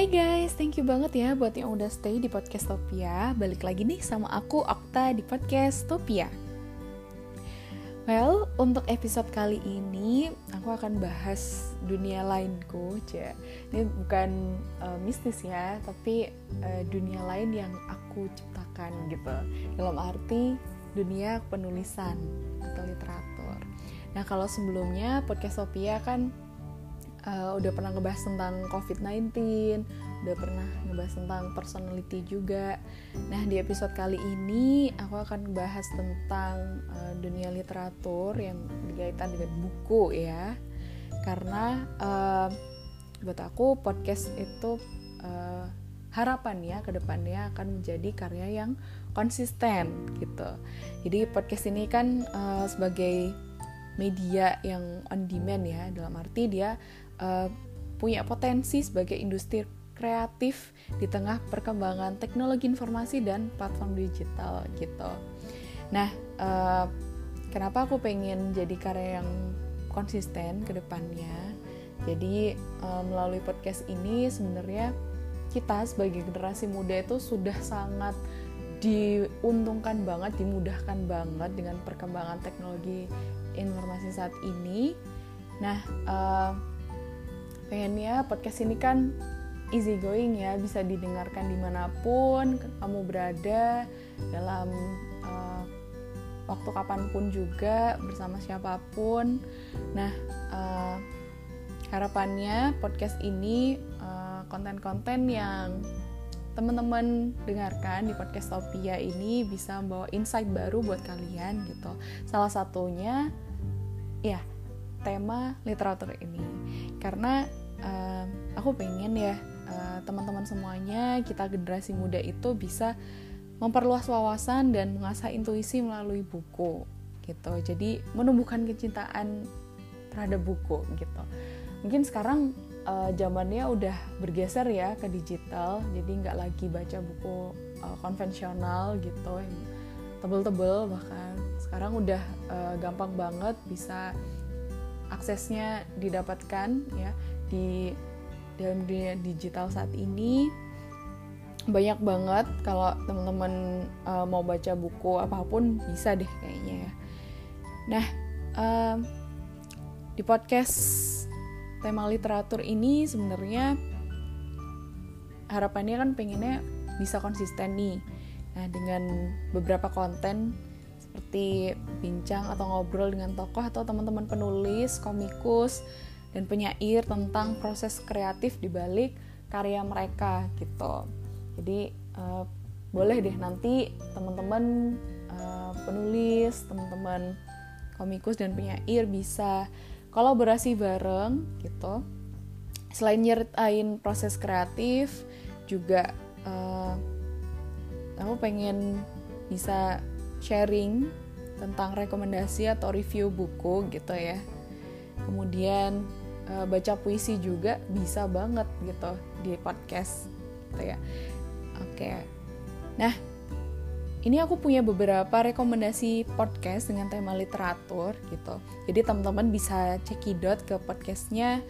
Hai guys, thank you banget ya buat yang udah stay di podcast Topia. Balik lagi nih sama aku Okta di podcast Topia. Well, untuk episode kali ini aku akan bahas dunia lainku, ya. Ini bukan uh, mistis ya, tapi uh, dunia lain yang aku ciptakan gitu. Dalam arti dunia penulisan atau literatur. Nah, kalau sebelumnya podcast Topia kan uh, udah pernah ngebahas tentang COVID-19, udah pernah ngebahas tentang personality juga. Nah, di episode kali ini aku akan ngebahas tentang uh, dunia literatur yang berkaitan dengan buku ya. Karena uh, buat aku podcast itu uh, harapan ya ke depannya akan menjadi karya yang konsisten gitu. Jadi podcast ini kan uh, sebagai media yang on demand ya dalam arti dia uh, punya potensi sebagai industri kreatif di tengah perkembangan teknologi informasi dan platform digital gitu. Nah, uh, kenapa aku pengen jadi karya yang konsisten ke depannya? Jadi uh, melalui podcast ini sebenarnya kita sebagai generasi muda itu sudah sangat diuntungkan banget, dimudahkan banget dengan perkembangan teknologi informasi saat ini. Nah, uh, pengennya podcast ini kan easy going ya bisa didengarkan di mana pun kamu berada dalam uh, waktu kapan pun juga bersama siapa pun. Nah uh, harapannya podcast ini uh, konten-konten yang teman-teman dengarkan di podcast Topia ini bisa membawa insight baru buat kalian gitu. Salah satunya ya tema literatur ini. Karena uh, aku pengen ya uh, teman-teman semuanya kita generasi muda itu bisa memperluas wawasan dan mengasah intuisi melalui buku gitu. Jadi menumbuhkan kecintaan terhadap buku gitu. Mungkin sekarang uh, zamannya udah bergeser ya ke digital jadi nggak lagi baca buku uh, konvensional gitu. Yang tebel-tebel bahkan. Sekarang udah uh, gampang banget bisa aksesnya didapatkan ya di dalam dunia digital saat ini banyak banget kalau teman-teman uh, mau baca buku apa pun bisa deh kayaknya ya. Nah uh, di podcast tema literatur ini sebenarnya harapannya kan pengennya bisa konsisten nih. Nah dengan beberapa konten seperti bincang atau ngobrol dengan tokoh atau teman-teman penulis, komikus, dan penyair tentang proses kreatif di balik karya mereka gitu. Jadi uh, boleh deh nanti teman-teman uh, penulis, teman-teman komikus dan penyair bisa kolaborasi bareng gitu. Selain nyeritain proses kreatif, juga uh, aku pengen bisa sharing tentang rekomendasi atau review buku gitu ya. Kemudian uh, baca puisi juga bisa banget gitu di podcast gitu ya oke nah ini aku punya beberapa rekomendasi podcast dengan tema literatur gitu. Jadi teman-teman bisa cekidot ke podcastnya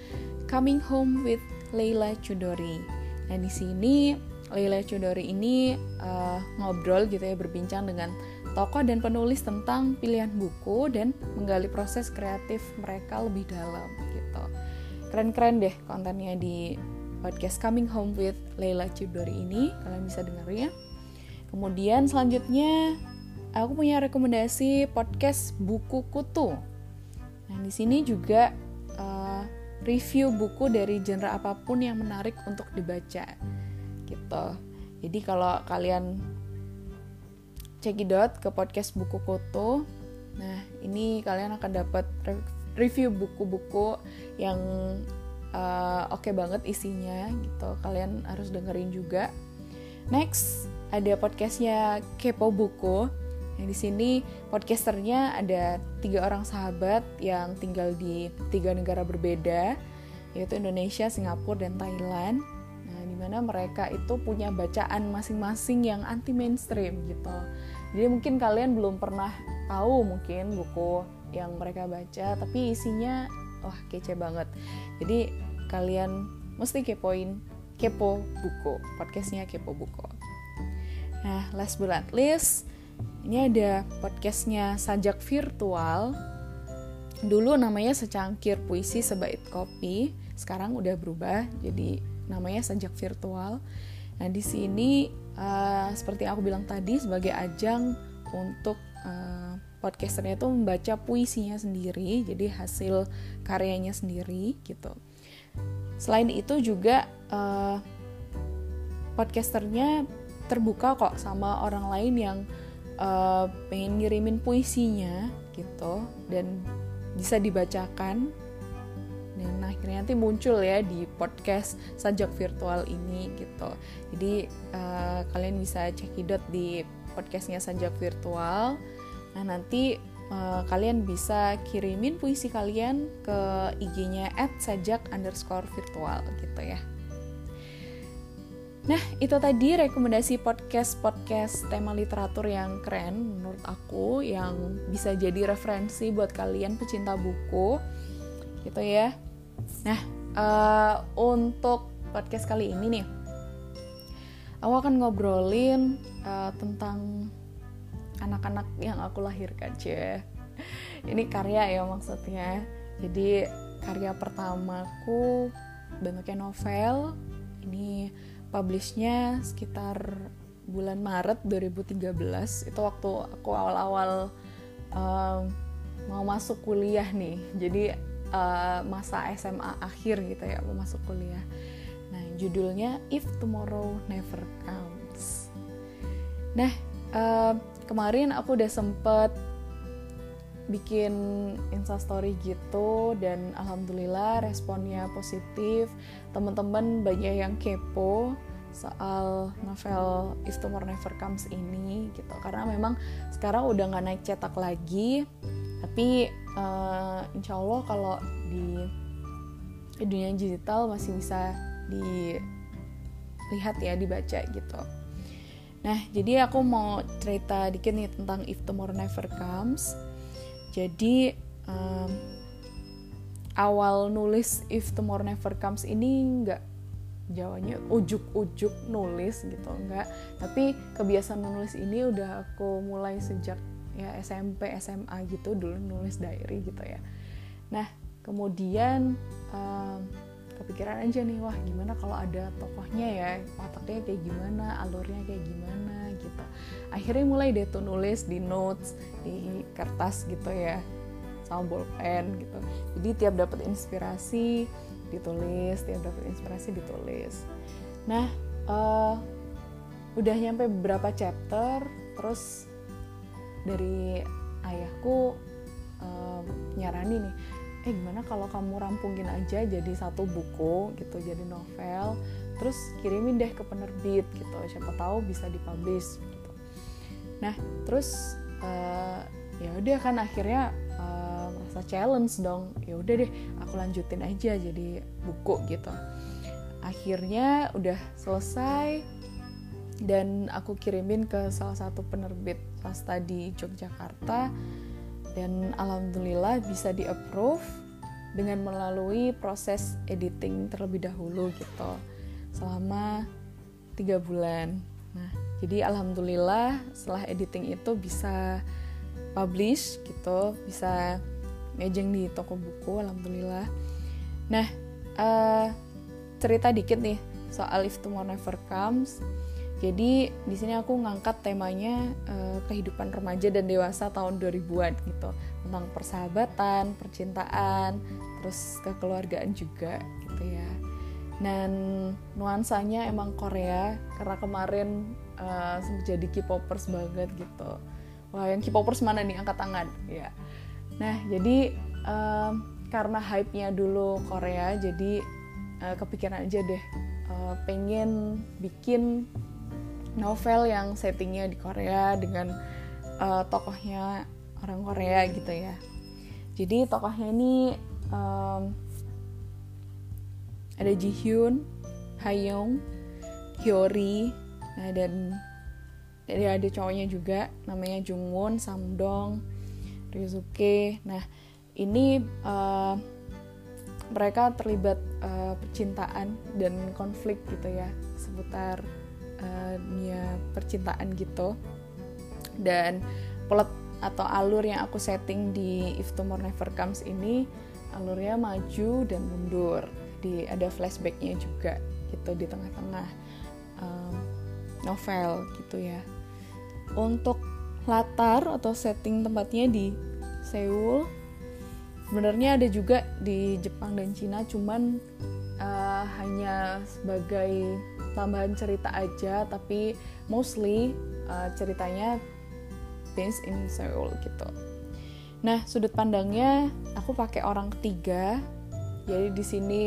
Coming Home with Leila Chudori. Nah di sini Leila Chudori ini uh, ngobrol gitu ya berbincang dengan tokoh dan penulis tentang pilihan buku dan menggali proses kreatif mereka lebih dalam keren-keren deh kontennya di podcast Coming Home with Leila Cibdori ini. Kalian bisa dengerin ya. Kemudian selanjutnya aku punya rekomendasi podcast buku kutu. Nah di sini juga uh, review buku dari genre apa pun yang menarik untuk dibaca gitu. Jadi kalau kalian cekidot ke podcast buku kutu nah ini kalian akan dapat review buku-buku yang uh, oke okay banget isinya gitu kalian harus dengerin juga next ada podcastnya kepo buku yang di sini podcasternya ada tiga orang sahabat yang tinggal di tiga negara berbeda yaitu Indonesia, Singapura, dan Thailand. Nah, di mana mereka itu punya bacaan masing-masing yang anti mainstream gitu. Jadi mungkin kalian belum pernah tahu mungkin buku yang mereka baca tapi isinya wah kece banget jadi kalian mesti kepoin Kepo Buku, podcastnya Kepo Buku. Nah, last but not least, ini ada podcastnya Sajak Virtual. Dulu namanya Secangkir Puisi Sebait Kopi, sekarang udah berubah jadi namanya Sajak Virtual. Nah, di sini uh, seperti aku bilang tadi sebagai ajang untuk uh, podcasternya itu membaca puisinya sendiri, jadi hasil karyanya sendiri gitu. Selain itu juga uh, podcasternya terbuka kok sama orang lain yang uh, pengen ngirimin puisinya gitu dan bisa dibacakan dan akhirnya nanti muncul ya di podcast sajak virtual ini gitu jadi uh, kalian bisa cekidot di podcastnya sajak virtual nah nanti uh, kalian bisa kirimin puisi kalian ke IG-nya @sajak underscore virtual gitu ya Nah, itu tadi rekomendasi podcast-podcast tema literatur yang keren menurut aku yang bisa jadi referensi buat kalian pecinta buku. Gitu ya. Nah, uh, untuk podcast kali ini nih, aku akan ngobrolin uh, tentang anak-anak yang aku lahirkan, cie. Ini karya ya maksudnya. Jadi karya pertamaku bentuknya novel. Ini publishnya sekitar bulan Maret 2013. Itu waktu aku awal-awal um, mau masuk kuliah nih. Jadi uh, masa SMA akhir gitu ya mau masuk kuliah. Nah judulnya If Tomorrow Never Comes. Nah uh, kemarin aku udah sempet bikin instastory gitu dan alhamdulillah responnya positif. Teman-teman banyak yang kepo soal novel If Tomorrow Never Comes ini gitu. Karena memang sekarang udah nggak naik cetak lagi tapi uh, insya Allah kalau di, dunia digital masih bisa dilihat ya dibaca gitu. Nah jadi aku mau cerita dikit nih tentang If Tomorrow Never Comes. Jadi um, awal nulis If Tomorrow Never Comes ini nggak Jawanya ujuk-ujuk nulis gitu enggak tapi kebiasaan menulis ini udah aku mulai sejak ya SMP SMA gitu dulu nulis diary gitu ya. Nah kemudian um, kepikiran aja nih wah gimana kalau ada tokohnya ya wataknya kayak gimana alurnya kayak gimana gitu. Akhirnya mulai deh tuh nulis di notes di kertas gitu ya sama bolpen gitu. Jadi tiap dapat inspirasi ditulis tiap dapat inspirasi ditulis. Nah uh, udah nyampe beberapa chapter terus dari ayahku um, nyarani nih eh gimana kalau kamu rampungin aja jadi satu buku gitu jadi novel terus kirimin deh ke penerbit gitu siapa tahu bisa dipublish. Gitu. Nah terus uh, ya udah kan akhirnya uh, merasa challenge dong ya udah deh aku lanjutin aja jadi buku gitu. Akhirnya udah selesai dan aku kirimin ke salah satu penerbit swasta di Yogyakarta. Dan alhamdulillah bisa di approve dengan melalui proses editing terlebih dahulu gitu. Selama tiga bulan. Nah jadi alhamdulillah setelah editing itu bisa publish gitu bisa ngejeng di toko buku alhamdulillah. Nah uh, cerita dikit nih soal If Tomorrow Never Comes jadi di sini aku ngangkat temanya uh, kehidupan remaja dan dewasa tahun 2000-an gitu tentang persahabatan, percintaan, terus kekeluargaan juga gitu ya. Dan nuansanya emang Korea karena kemarin uh, jadi K-popers banget gitu. Wah, yang K-popers mana nih angkat tangan ya. Nah, jadi um, karena hype-nya dulu Korea jadi kepikiran aja deh pengen bikin novel yang settingnya di Korea dengan uh, tokohnya orang Korea gitu ya jadi tokohnya ini um, ada Ji Hyun, Hayoung, Hyori, nah dan jadi ada cowoknya juga namanya Jungwon, Samdong, Ryusuke. Nah ini uh, mereka terlibat uh, percintaan dan konflik gitu ya seputar uh, dunia percintaan gitu. Dan plot atau alur yang aku setting di If Tomorrow Never Comes ini alurnya maju dan mundur. Di ada flashbacknya juga gitu di tengah-tengah um, novel gitu ya. Untuk latar atau setting tempatnya di Seoul sebenarnya ada juga di Jepang dan Cina cuman uh, hanya sebagai tambahan cerita aja tapi mostly uh, ceritanya based in Seoul gitu. Nah sudut pandangnya aku pakai orang ketiga. Jadi di sini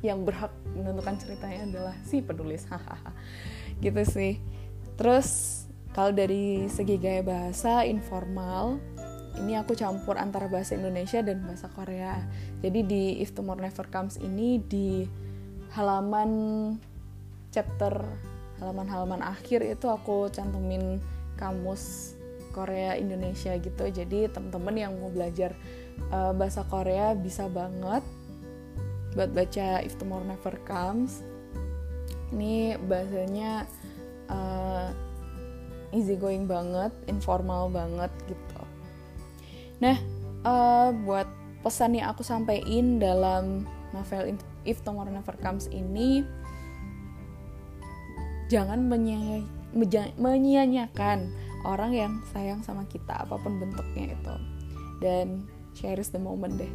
yang berhak menentukan ceritanya adalah si penulis. Hahaha. Gitu sih. Terus kalau dari segi gaya bahasa informal ini aku campur antara bahasa Indonesia dan bahasa Korea. Jadi di If Tomorrow Never Comes ini di halaman chapter halaman-halaman akhir itu aku cantumin kamus Korea Indonesia gitu. Jadi teman-teman yang mau belajar uh, bahasa Korea bisa banget buat baca If Tomorrow Never Comes. Ini bahasanya uh, easy going banget, informal banget gitu. Nah, uh, buat pesan yang aku sampaikan dalam novel If Tomorrow Never Comes ini, jangan menyia-nyiakan orang yang sayang sama kita apa pun bentuknya itu. Dan cherish the moment deh.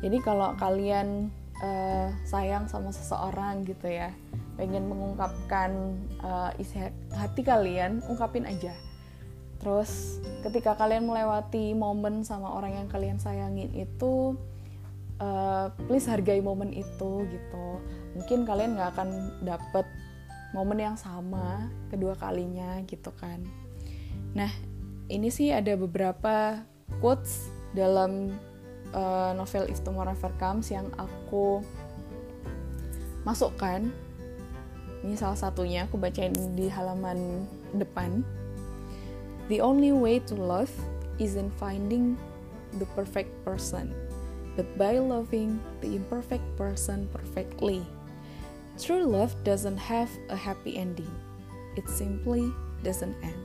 Jadi kalau kalian uh, sayang sama seseorang gitu ya pengen mengungkapkan uh, isi hati kalian ungkapin aja. Terus ketika kalian melewati momen sama orang yang kalian sayangin itu uh, please hargai momen itu gitu. Mungkin kalian nggak akan dapet momen yang sama kedua kalinya gitu kan. Nah ini sih ada beberapa quotes dalam uh, novel If Tomorrow Never Comes yang aku masukkan. Ini salah satunya aku bacain di halaman depan The only way to love isn't finding the perfect person, but by loving the imperfect person perfectly. True love doesn't have a happy ending, it simply doesn't end.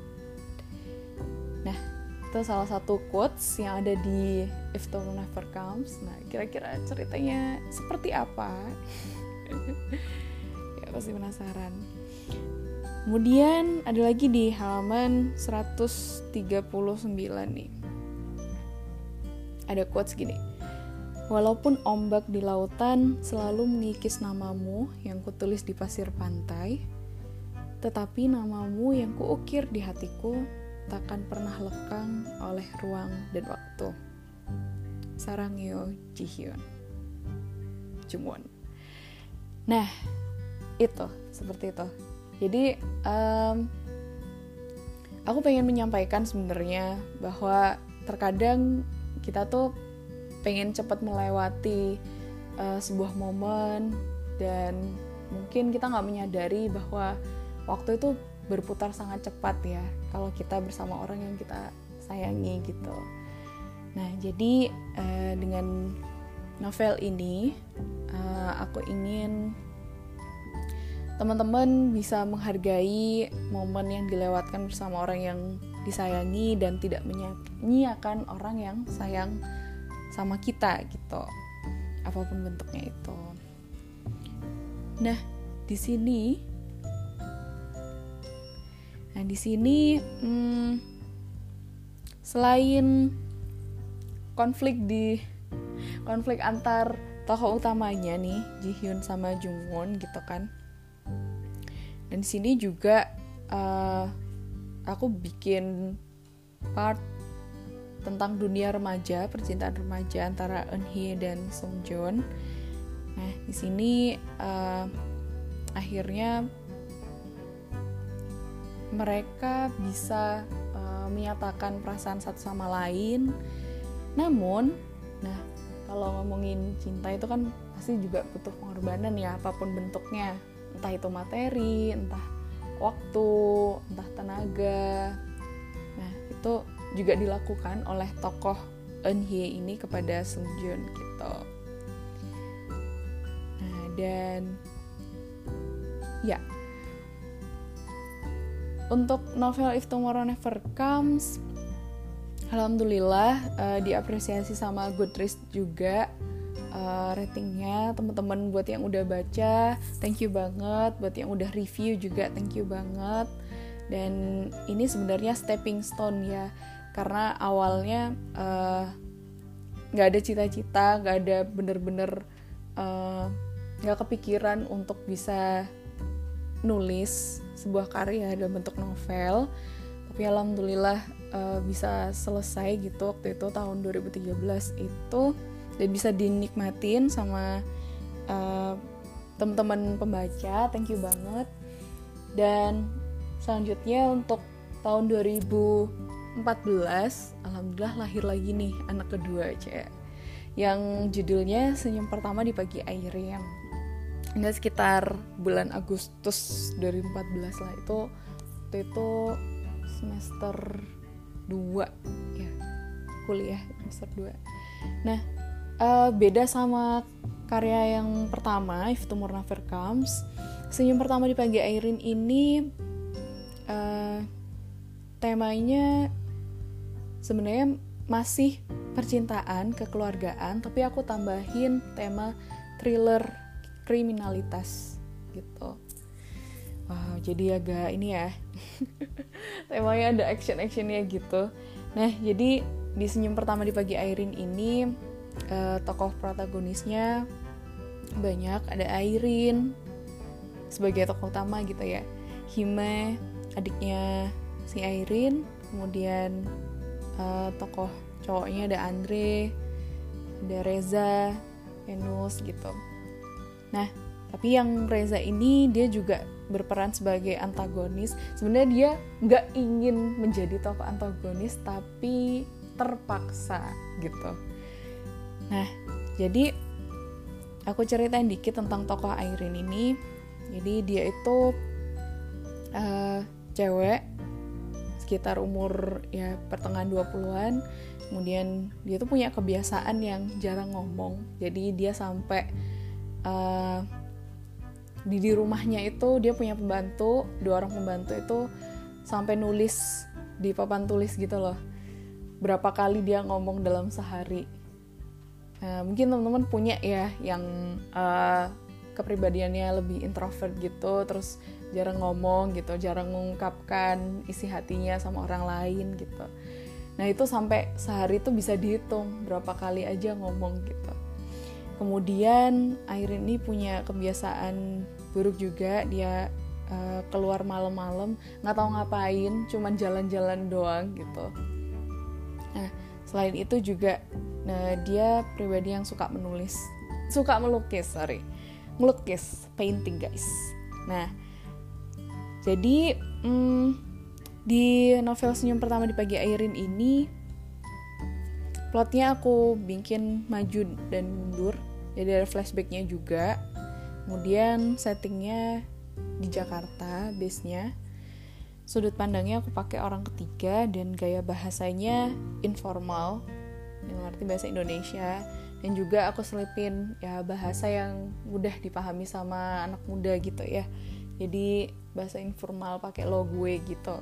Nah, itu salah satu quotes yang ada di If Tomorrow Never Comes. Nah, kira-kira ceritanya seperti apa? ya pasti penasaran. Kemudian ada lagi di halaman 139 nih. Ada quotes gini. Walaupun ombak di lautan selalu mengikis namamu yang kutulis di pasir pantai, tetapi namamu yang kuukir di hatiku takkan pernah lekang oleh ruang dan waktu. Sarangyo Jihyun. Jungwon. Nah, itu seperti itu jadi um, aku pengen menyampaikan sebenarnya bahwa terkadang kita tuh pengen cepat melewati uh, sebuah momen dan mungkin kita nggak menyadari bahwa waktu itu berputar sangat cepat ya kalau kita bersama orang yang kita sayangi gitu. Nah jadi uh, dengan novel ini uh, aku ingin teman-teman bisa menghargai momen yang dilewatkan bersama orang yang disayangi dan tidak menyanyiakan orang yang sayang sama kita gitu. Apa pun bentuknya itu. Nah di sini nah di sini hmm, selain konflik di konflik antar tokoh utamanya nih Ji Hyun sama Jung Won gitu kan. Dan di sini juga uh, aku bikin part tentang dunia remaja percintaan remaja antara Eun Hye dan Sung Joon nah di sini uh, akhirnya mereka bisa uh, menyatakan perasaan satu sama lain. Namun nah kalau ngomongin cinta itu kan pasti juga butuh pengorbanan ya apa pun bentuknya. Entah itu materi entah waktu entah tenaga. Nah itu juga dilakukan oleh tokoh Eun Hye ini kepada Sung Joon gitu. Dan ya. Untuk novel If Tomorrow Never Comes Alhamdulillah uh, diapresiasi sama Goodreads juga uh, ratingnya. Teman-teman buat yang udah baca thank you banget. Buat yang udah review juga thank you banget. Dan ini sebenarnya stepping stone ya karena awalnya uh, nggak ada cita-cita nggak ada bener-bener uh, nggak kepikiran untuk bisa nulis sebuah karya dalam bentuk novel. Tapi alhamdulillah uh, bisa selesai gitu waktu itu tahun 2013 itu. Dan bisa dinikmatin sama uh, teman-teman pembaca. Thank you banget. Dan selanjutnya untuk tahun 2000 14 alhamdulillah lahir lagi nih anak kedua cek. Yang judulnya senyum pertama di pagi air yang ini sekitar bulan Agustus 2014 lah. Itu itu, itu semester 2 ya kuliah semester 2 nah uh, beda sama karya yang pertama If Tomorrow Never Comes senyum pertama di pagi airin ini uh, temanya sebenarnya masih percintaan, kekeluargaan, tapi aku tambahin tema thriller kriminalitas gitu. Wow, jadi agak ini ya. temanya ada action-actionnya gitu. Nah, jadi di senyum pertama di pagi Airin ini uh, tokoh protagonisnya banyak ada Airin sebagai tokoh utama gitu ya. Hime adiknya si Airin, kemudian uh, tokoh cowoknya ada Andre ada Reza Venus gitu. Nah tapi yang Reza ini dia juga berperan sebagai antagonis. Sebenarnya dia nggak ingin menjadi tokoh antagonis tapi terpaksa gitu. Nah jadi aku ceritain dikit tentang tokoh Airin ini. Jadi dia itu uh, cewek sekitar umur ya pertengahan 20-an kemudian dia tuh punya kebiasaan yang jarang ngomong. Jadi dia sampai uh, di di rumahnya itu dia punya pembantu dua orang pembantu itu sampai nulis di papan tulis gitu loh berapa kali dia ngomong dalam sehari. Nah, mungkin teman-teman punya ya yang uh, kepribadiannya lebih introvert gitu terus jarang ngomong gitu jarang mengungkapkan isi hatinya sama orang lain gitu. Nah itu sampai sehari itu bisa dihitung berapa kali aja ngomong gitu. Kemudian Airin ini punya kebiasaan buruk juga. Dia uh, keluar malam-malam nggak tahu ngapain cuman jalan-jalan doang gitu. Nah selain itu juga nah dia pribadi yang suka menulis. Suka melukis sorry. Melukis painting guys. Nah jadi hmm, di novel Senyum Pertama di Pagi Airin ini plotnya aku bikin maju dan mundur. Jadi ada flashbacknya juga. Kemudian settingnya di Jakarta, base-nya. Sudut pandangnya aku pakai orang ketiga dan gaya bahasanya informal, yang arti bahasa Indonesia. Dan juga aku selipin ya bahasa yang mudah dipahami sama anak muda gitu ya. Jadi bahasa informal pakai lo gue gitu.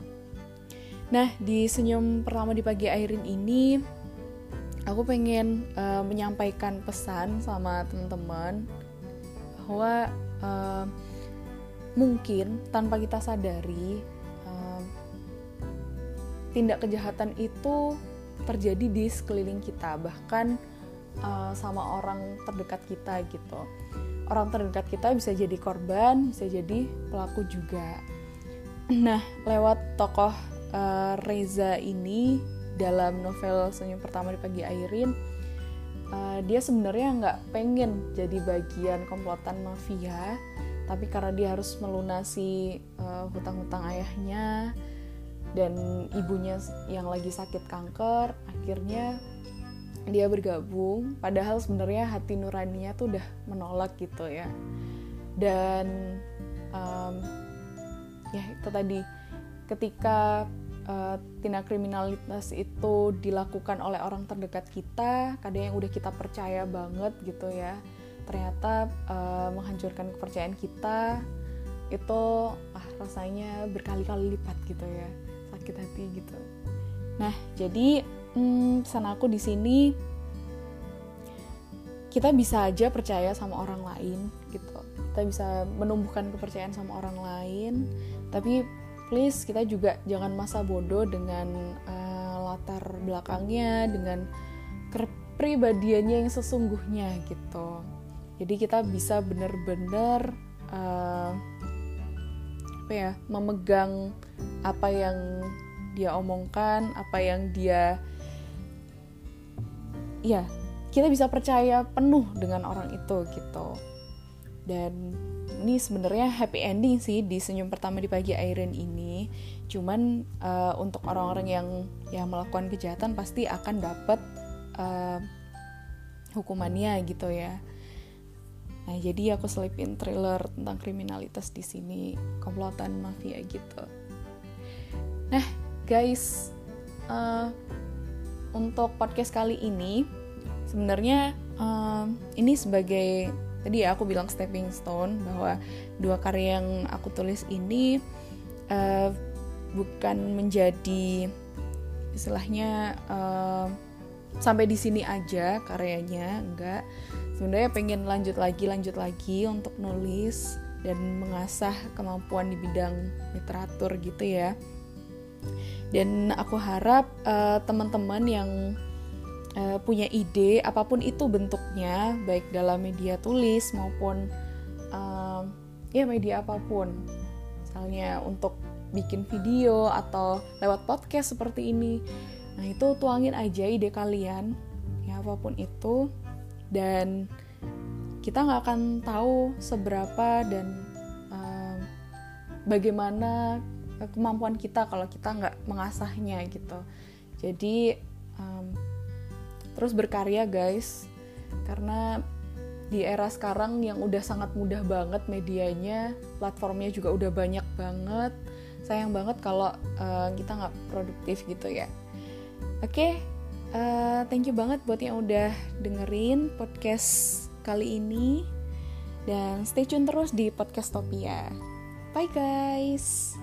Nah di senyum pertama di pagi airin ini aku pengen uh, menyampaikan pesan sama teman-teman bahwa uh, mungkin tanpa kita sadari uh, tindak kejahatan itu terjadi di sekeliling kita bahkan uh, sama orang terdekat kita gitu orang terdekat kita bisa jadi korban, bisa jadi pelaku juga. Nah, lewat tokoh uh, Reza ini dalam novel Senyum Pertama di Pagi Airin, uh, dia sebenarnya nggak pengen jadi bagian komplotan mafia, tapi karena dia harus melunasi uh, hutang-hutang ayahnya dan ibunya yang lagi sakit kanker, akhirnya dia bergabung padahal sebenarnya hati nuraninya tuh udah menolak gitu ya. Dan um, ya itu tadi ketika uh, tindak kriminalitas itu dilakukan oleh orang terdekat kita kadang yang udah kita percaya banget gitu ya ternyata uh, menghancurkan kepercayaan kita itu ah rasanya berkali-kali lipat gitu ya sakit hati gitu. Nah jadi hmm, pesan aku di sini kita bisa aja percaya sama orang lain gitu. Kita bisa menumbuhkan kepercayaan sama orang lain tapi please kita juga jangan masa bodoh dengan uh, latar belakangnya dengan kepribadiannya yang sesungguhnya gitu. Jadi kita bisa bener-bener uh, apa ya memegang apa yang dia omongkan apa yang dia ya kita bisa percaya penuh dengan orang itu gitu. Dan ini sebenarnya happy ending sih di senyum pertama di pagi Airin ini. Cuman uh, untuk orang-orang yang yang melakukan kejahatan pasti akan dapat uh, hukumannya gitu ya. Nah, jadi aku selipin thriller tentang kriminalitas di sini, komplotan mafia gitu. Nah, guys, uh, untuk podcast kali ini sebenarnya uh, ini sebagai tadi ya aku bilang stepping stone bahwa dua karya yang aku tulis ini uh, bukan menjadi istilahnya uh, sampai di sini aja karyanya enggak. Sebenarnya pengen lanjut lagi lanjut lagi untuk nulis dan mengasah kemampuan di bidang literatur gitu ya dan aku harap uh, teman-teman yang uh, punya ide apa pun itu bentuknya baik dalam media tulis maupun uh, ya media apa pun. Misalnya untuk bikin video atau lewat podcast seperti ini. Nah itu tuangin aja ide kalian ya apa pun itu. Dan kita nggak akan tahu seberapa dan uh, bagaimana kemampuan kita kalau kita nggak mengasahnya gitu. Jadi um, terus berkarya guys. Karena di era sekarang yang udah sangat mudah banget medianya platformnya juga udah banyak banget. Sayang banget kalau uh, kita nggak produktif gitu ya. Oke okay, uh, thank you banget buat yang udah dengerin podcast kali ini. Dan stay tune terus di podcast Topia. Bye guys.